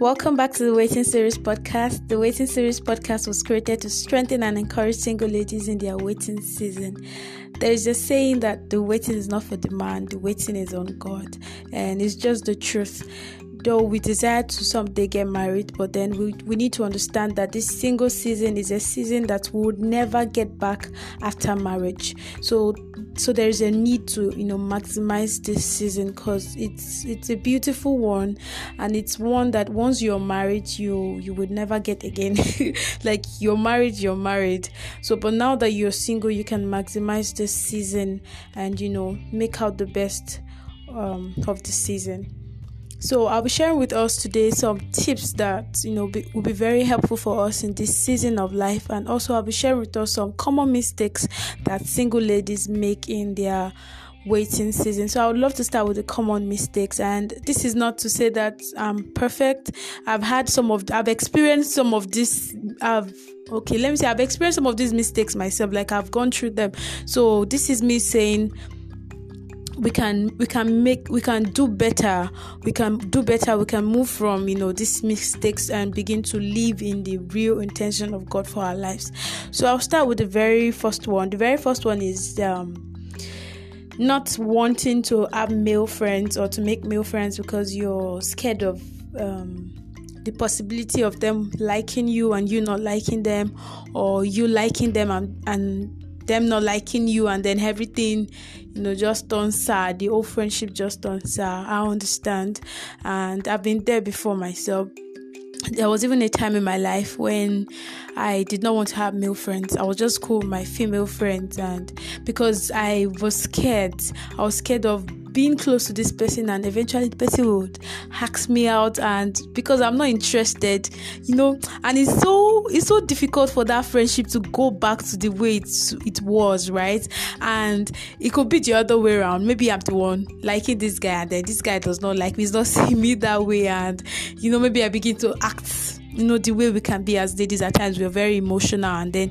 Welcome back to the Waiting Series podcast. The Waiting Series podcast was created to strengthen and encourage single ladies in their waiting season. There is a saying that the waiting is not for the man, the waiting is on God, and it's just the truth though we desire to someday get married, but then we, we need to understand that this single season is a season that we would never get back after marriage. So so there is a need to you know maximize this season because it's it's a beautiful one and it's one that once you're married you you would never get again. Like you're married you're married. So but now that you're single you can maximize this season and you know make out the best um, of the season so I'll be sharing with us today some tips that you know be, will be very helpful for us in this season of life, and also I'll be sharing with us some common mistakes that single ladies make in their waiting season. So I would love to start with the common mistakes, and this is not to say that I'm perfect. I've had some of, I've experienced some of this. I've okay, let me say I've experienced some of these mistakes myself. Like I've gone through them. So this is me saying we can we can make we can do better. We can do better. We can move from you know these mistakes and begin to live in the real intention of god for our lives. So i'll start with the very first one. The very first one is um not wanting to have male friends or to make male friends because you're scared of um the possibility of them liking you and you not liking them or you liking them and, and them not liking you and then everything you know just turns sad. The old friendship just turns sad. I understand. And i've been there before myself. There was even a time in my life when I did not want to have male friends. I was just cool with my female friends, and because I was scared, I was scared of being close to this person and eventually the person would ask me out and because I'm not interested, you know, and it's so it's so difficult for that friendship to go back to the way it, it was, right? And it could be the other way around. Maybe I'm the one liking this guy and then this guy does not like me, he's not seeing me that way, and you know, maybe I begin to act, you know, the way we can be as ladies at times we're very emotional and then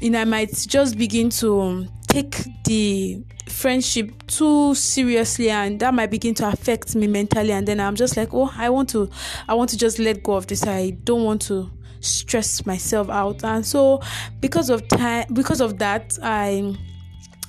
you know, I might just begin to take the friendship too seriously and that might begin to affect me mentally. And then i'm just like oh i want to i want to just let go of this. I don't want to stress myself out. And so because of time because of that i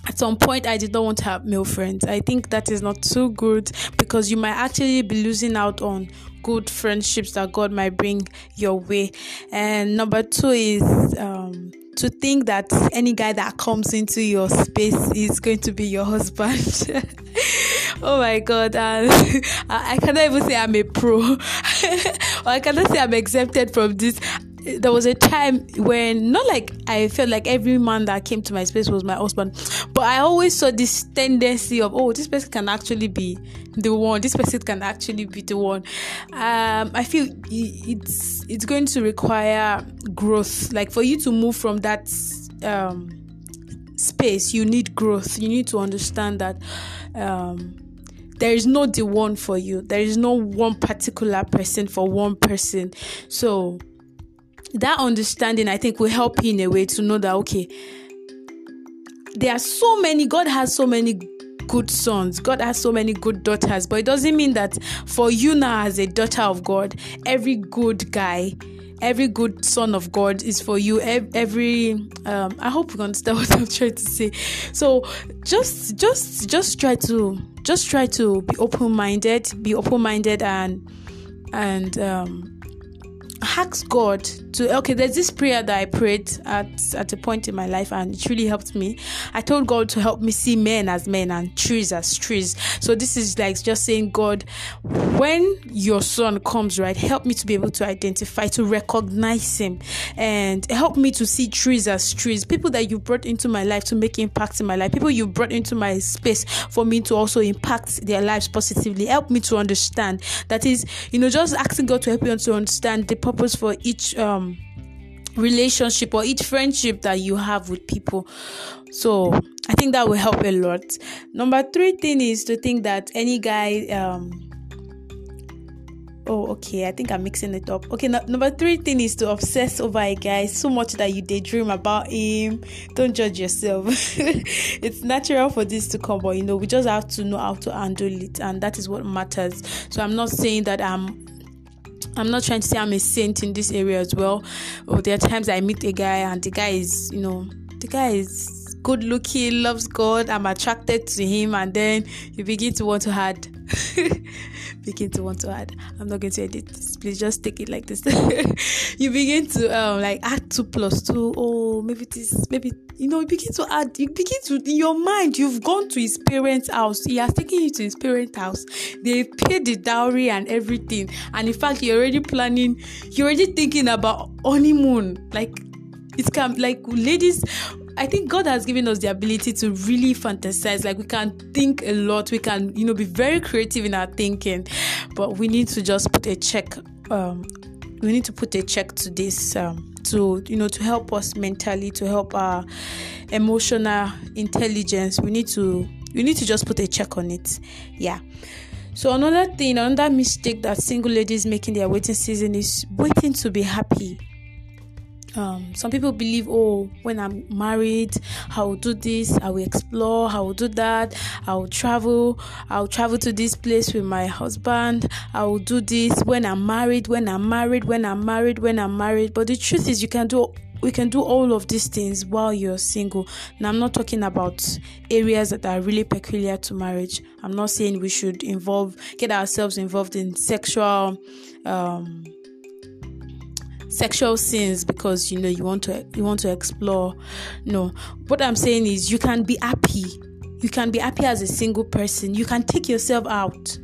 at some point i did not want to have male friends. I think that is not too good because you might actually be losing out on good friendships that god might bring your way. And number two is um to think that any guy that comes into your space is going to be your husband. oh my god, I, I cannot even say I'm a pro, I cannot say I'm exempted from this there was a time when not like I felt like every man that came to my space was my husband, but I always saw this tendency of oh this person can actually be the one. This person can actually be the one. Um, I feel it's it's going to require growth. Like for you to move from that um, space, you need growth. You need to understand that. Um, there is no the one for you there is no one particular person for one person so that understanding i think will help you in a way to know that okay there are so many god has so many good sons. God has so many good daughters. But it doesn't mean that for you now as a daughter of god every good guy every good son of god is for you. Every um i hope you understand what i'm trying to say. So just just just try to just try to be open-minded be open-minded and and um ask God to okay, there's this prayer that I prayed at at a point in my life and it really helped me. I told God to help me see men as men and trees as trees. So this is like just saying, God, when your son comes, right, help me to be able to identify, to recognize him, and help me to see trees as trees. People that you brought into my life to make impact in my life, people you brought into my space for me to also impact their lives positively. Help me to understand. That is, you know, just asking God to help you to understand the purpose for each um relationship or each friendship that you have with people. So I think that will help a lot. Number three thing is to think that any guy um oh okay i think i'm mixing it up okay no, number three thing is to obsess over a guy so much that you daydream about him don't judge yourself it's natural for this to come but you know we just have to know how to handle it and that is what matters so i'm not saying that i'm I'm not trying to say I'm a saint in this area as well. Or there are times I meet a guy and the guy is, you know, the guy is good looking, loves God, I'm attracted to him, and then you begin to want to add. begin to want to add. I'm not going to edit this. Please just take it like this. you begin to um like add two plus two. Oh, maybe this, maybe you know, you begin to add. You begin to in your mind. You've gone to his parents' house. He has taken you to his parents' house. They paid the dowry and everything. And in fact, you're already planning. You're already thinking about honeymoon. Like it's come like ladies I think God has given us the ability to really fantasize. Like we can think a lot, we can, you know, be very creative in our thinking, but we need to just put a check. Um, we need to put a check to this um, to you know to help us mentally, to help our emotional intelligence. We need to we need to just put a check on it. Yeah. So another thing, another mistake that single ladies make in their waiting season is waiting to be happy um, some people believe oh when i'm married i will do this i will explore i will do that i will travel i will travel to this place with my husband i will do this when i'm married when i'm married when i'm married when i'm married but the truth is you can do we can do all of these things while you're single. Now, I'm not talking about areas that are really peculiar to marriage. I'm not saying we should involve, get ourselves involved in sexual, um, sexual sins because you know you want to you want to explore. No. What i'm saying is you can be happy. You can be happy as a single person. You can take yourself out.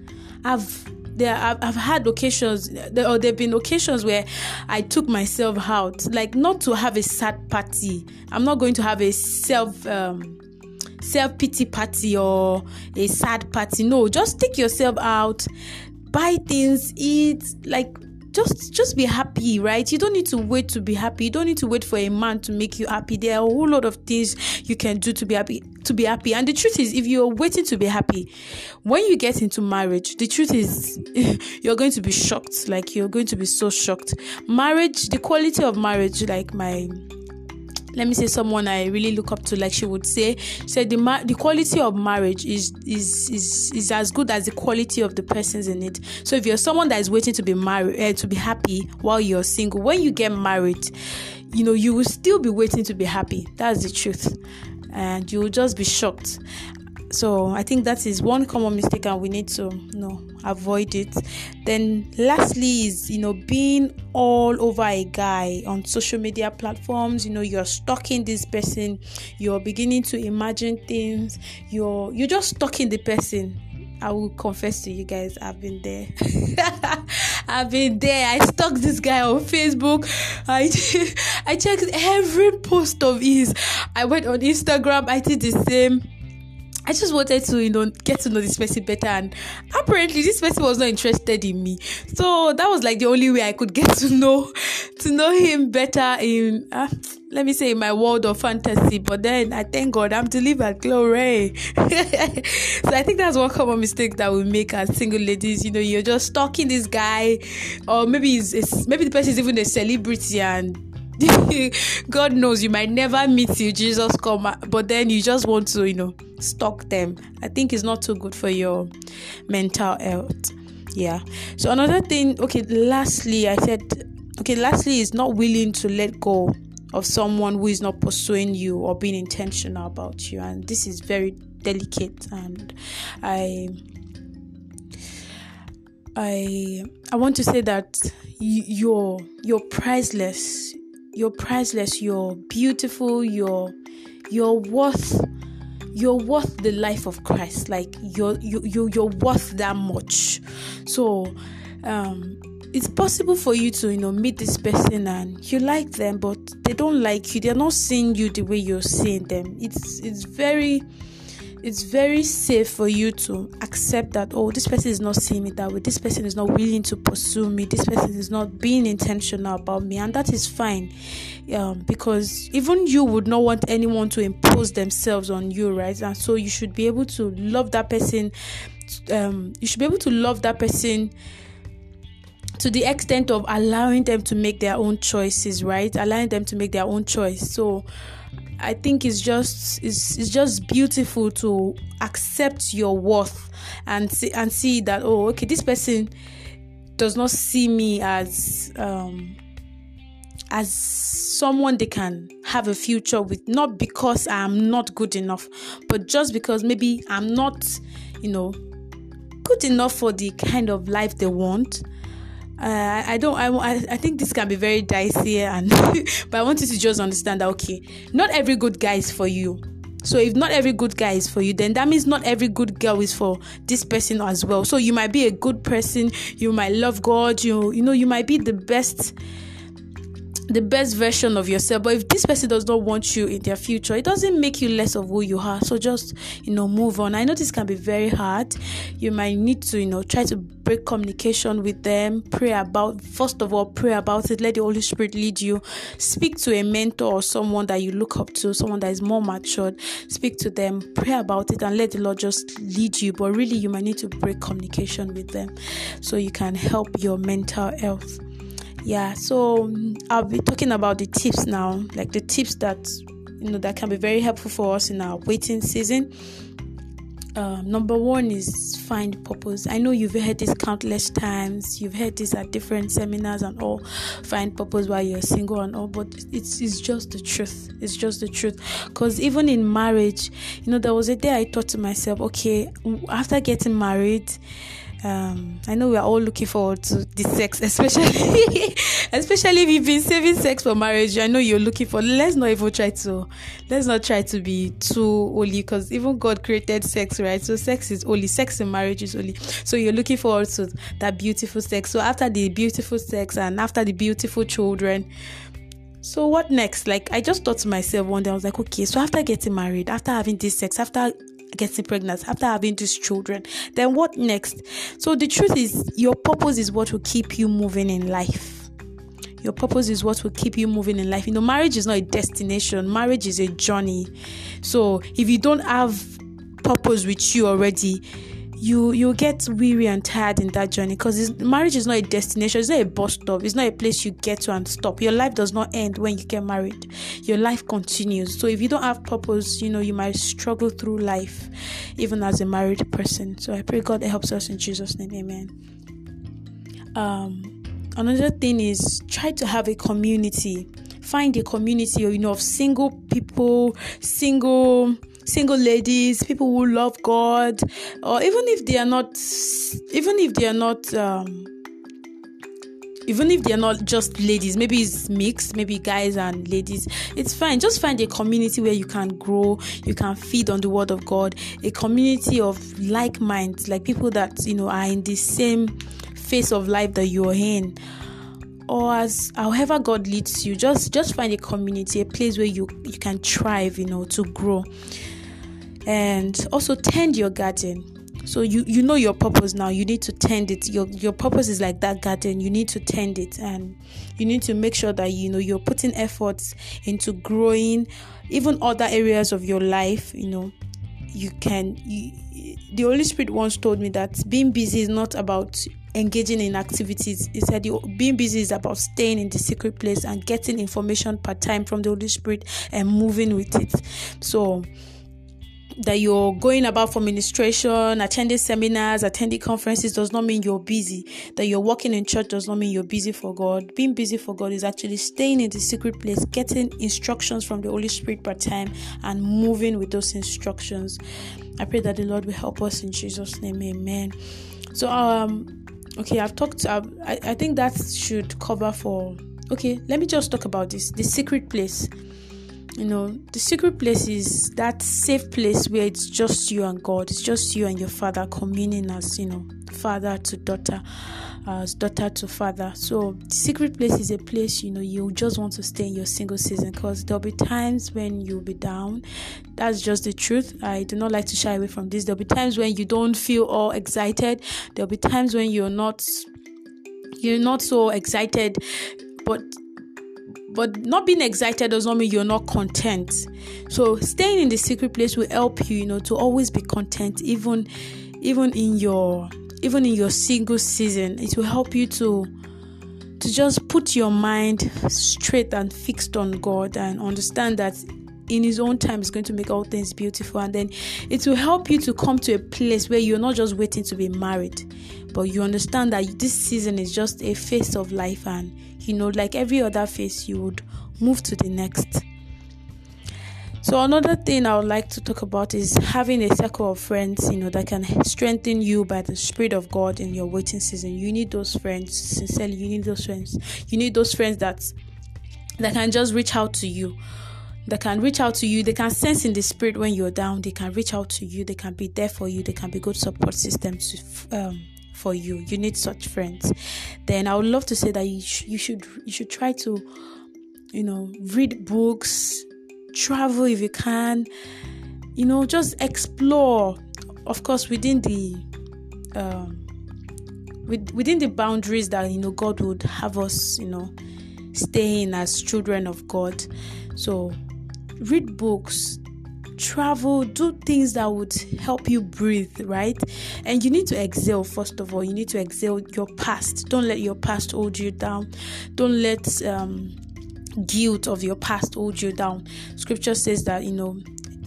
I've there I've, I've had occasions there, or there have been occasions where i took myself out. Like not to have a sad party. I'm not going to have a self um, self pity party or a sad party. No just take yourself out buy things eat like just just be happy right? You don't need to wait to be happy. You don't need to wait for a man to make you happy. There are a whole lot of things you can do to be happy to be happy. And the truth is if you're waiting to be happy when you get into marriage the truth is you're going to be shocked. Like you're going to be so shocked. Marriage the quality of marriage like my let me say someone I really look up to, like she would say, she said the ma- the quality of marriage is is is is as good as the quality of the persons in it. So if you're someone that is waiting to be married, uh, to be happy while you're single, when you get married, you know you will still be waiting to be happy. That's the truth, and you will just be shocked. So I think that is one common mistake, and we need to you know avoid it. Then, lastly, is you know being all over a guy on social media platforms. You know, you're stalking this person, you're beginning to imagine things. You're you're just stalking the person. I will confess to you guys, I've been there. I've been there. I stalked this guy on Facebook. I I checked every post of his. I went on Instagram. I did the same I just wanted to, you know, get to know this person better, and apparently this person was not interested in me. So that was like the only way I could get to know, to know him better in, uh, let me say, in my world of fantasy. But then I thank God I'm delivered, glory. so I think that's one common mistake that we make as single ladies. You know, you're just stalking this guy, or maybe it's, maybe the person is even a celebrity and God knows you might never meet you, Jesus come, but then you just want to, you know, stalk them. I think it's not too good for your mental health. Yeah. So another thing, okay, lastly, I said, okay, lastly is not willing to let go of someone who is not pursuing you or being intentional about you, and this is very delicate, and I. I I want to say that you're you're priceless you're priceless. You're beautiful. You're you're worth you're worth the life of christ. Like you're you, you you're worth that much. So um it's possible for you to you know meet this person and you like them but they don't like you. They're not seeing you the way you're seeing them. It's it's very it's very safe for you to accept that oh this person is not seeing me that way. This person is not willing to pursue me. This person is not being intentional about me. And that is fine. Um, because even you would not want anyone to impose themselves on you right? And so you should be able to love that person um, you should be able to love that person to the extent of allowing them to make their own choices right? Allowing them to make their own choice. So I think it's just it's, it's just beautiful to accept your worth and see and see that oh okay this person does not see me as um, as someone they can have a future with not because I'm not good enough but just because maybe I'm not you know good enough for the kind of life they want uh, I don't. I, I think this can be very dicey, and but I want you to just understand that okay, not every good guy is for you. So if not every good guy is for you, then that means not every good girl is for this person as well. So you might be a good person, you might love God, you you know, you might be the best the best version of yourself. But if this person does not want you in their future, it doesn't make you less of who you are. So just, you know, move on. I know this can be very hard. You might need to, you know, try to break communication with them, pray about, first of all, pray about it. Let the Holy Spirit lead you. Speak to a mentor or someone that you look up to, someone that is more matured. Speak to them, pray about it, and let the Lord just lead you. But really, you might need to break communication with them so you can help your mental health yeah so i'll be talking about the tips now like the tips that you know that can be very helpful for us in our waiting season uh, number one is find purpose. I know you've heard this countless times. You've heard this at different seminars and all. Find purpose while you're single and all, but it's it's just the truth. It's just the truth. Because even in marriage, you know, there was a day I thought to myself, okay, after getting married, um, I know we are all looking forward to the sex, especially especially if you've been saving sex for marriage. I know you're looking for. Let's not even try to let's not try to be too holy because even God created sex, right? So sex is holy. Sex in marriage is holy. So you're looking forward to that beautiful sex. So after the beautiful sex and after the beautiful children. So what next? Like I just thought to myself one day, I was like, okay, so after getting married, after having this sex, after getting pregnant, after having these children, then what next? So the truth is, your purpose is what will keep you moving in life. Your purpose is what will keep you moving in life. You know, marriage is not a destination, marriage is a journey. So if you don't have purpose with you already, you you get weary and tired in that journey because marriage is not a destination it's not a bus stop it's not a place you get to and stop. Your life does not end when you get married. Your life continues. So if you don't have purpose you know you might struggle through life even as a married person. So i pray god helps us in jesus name. Amen. Um another thing is try to have a community. Find a community you know of single people single single ladies, people who love God, or even if they are not, even if they are not. Um, even if they're not just ladies, maybe it's mixed, maybe guys and ladies, it's fine. Just find a community where you can grow, you can feed on the word of God, a community of like minds, like people that you know are in the same phase of life that you're in or as however god leads you just just find a community a place where you you can thrive you know to grow and also tend your garden. So you you know your purpose now. You need to tend it. Your your purpose is like that garden. You need to tend it and you need to make sure that you know you're putting efforts into growing even other areas of your life you know. You can you, the holy spirit once told me that being busy is not about engaging in activities. He said being busy is about staying in the secret place and getting information part time from the holy spirit and moving with it. So that you're going about for ministration, attending seminars, attending conferences does not mean you're busy. That you're working in church does not mean you're busy for God. Being busy for God is actually staying in the secret place, getting instructions from the Holy Spirit per time, and moving with those instructions. I pray that the Lord will help us in Jesus' name. Amen. So, um, okay, I've talked. Uh, I I think that should cover for. Okay, let me just talk about this. The secret place you know the secret place is that safe place where it's just you and god it's just you and your father communing as you know father to daughter as daughter to father. So the secret place is a place you know you just want to stay in your single season because there'll be times when you'll be down. That's just the truth. I do not like to shy away from this. There'll be times when you don't feel all excited. There'll be times when you're not you're not so excited. But but not being excited does not mean you're not content. So staying in the secret place will help you, you know, to always be content, even even in your even in your single season. It will help you to to just put your mind straight and fixed on God and understand that in his own time is going to make all things beautiful and then it will help you to come to a place where you're not just waiting to be married but you understand that this season is just a phase of life and you know like every other phase you would move to the next so another thing I would like to talk about is having a circle of friends, you know, that can strengthen you by the Spirit of God in your waiting season. You need those friends, sincerely, you need those friends. You need those friends that that can just reach out to you. That can reach out to you. They can sense in the spirit when you're down. They can reach out to you. They can be there for you. They can be good support systems um, for you. You need such friends. Then I would love to say that you sh- you should you should try to, you know, read books, travel if you can, you know, just explore. Of course, within the um, within the boundaries that you know God would have us, you know, staying as children of God. So, read books, travel, do things that would help you breathe, right? And you need to exhale, first of all. You need to exhale your past. Don't let your past hold you down. Don't let um, guilt of your past hold you down. Scripture says that, you know,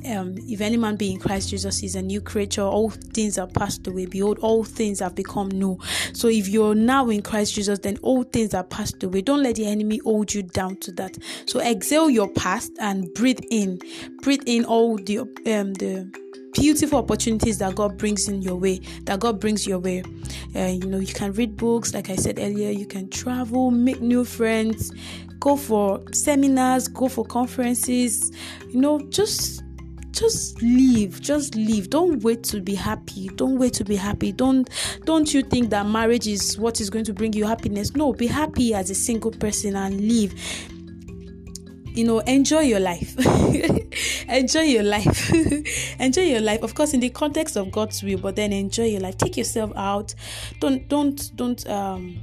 um, if any man be in Christ Jesus is a new creature, all things are passed away. Behold, all things have become new. So if you're now in Christ Jesus, then all things are passed away. Don't let the enemy hold you down to that. So exhale your past and breathe in. Breathe in all the um the beautiful opportunities that God brings in your way, that God brings your way. Uh, you know, you can read books, like I said earlier, you can travel, make new friends, go for seminars, go for conferences, you know, just just leave just leave. Don't wait to be happy. Don't wait to be happy. Don't don't you think that marriage is what is going to bring you happiness? No be happy as a single person and live you know enjoy your life. Enjoy your life. Enjoy your life. Of course in the context of god's will but then enjoy your life. Take yourself out. Don't don't don't um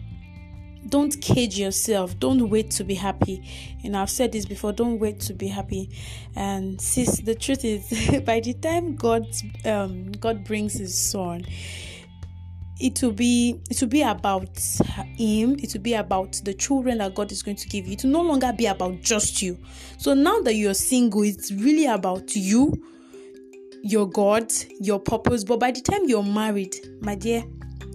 don't cage yourself. Don't wait to be happy. Know i've said this before. Don't wait to be happy. And sis the truth is by the time god um god brings his son it will be it will be about him. It will be about the children that god is going to give you. It will no longer be about just you. So now that you're single it's really about you your god your purpose. But by the time you're married my dear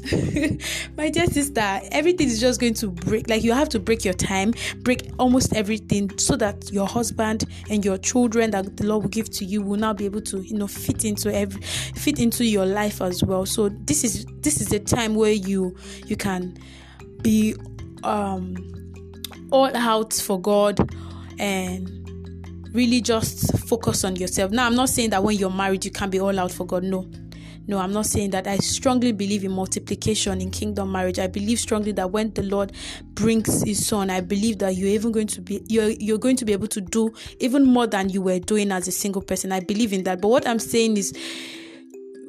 my dear sister, everything is just going to break. Like you have to break your time, break almost everything, so that your husband and your children that the Lord will give to you will now be able to, you know, fit into every fit into your life as well. So this is this is a time where you you can be um all out for God and really just focus on yourself. Now I'm not saying that when you're married you can't be all out for God. No no, I'm not saying that. I strongly believe in multiplication in kingdom marriage. I believe strongly that when the Lord brings his son, I believe that you're even going to be you're you're going to be able to do even more than you were doing as a single person. I believe in that. But what I'm saying is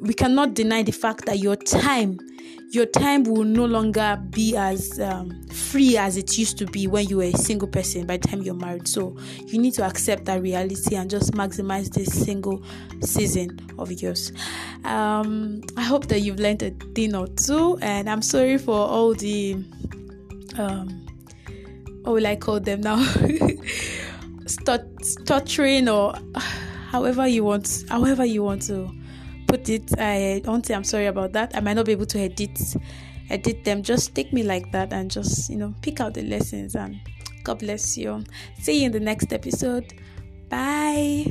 we cannot deny the fact that your time your time will no longer be as um, free as it used to be when you were a single person by the time you're married. So you need to accept that reality and just maximize this single season of yours. Um, I hope that you've learned a thing or two, and I'm sorry for all the um, what will I call them now? stuttering or however you want, however you want to put it. I don't say I'm sorry about that. I might not be able to edit edit them. Just take me like that and just you know pick out the lessons and God bless you. See you in the next episode. Bye.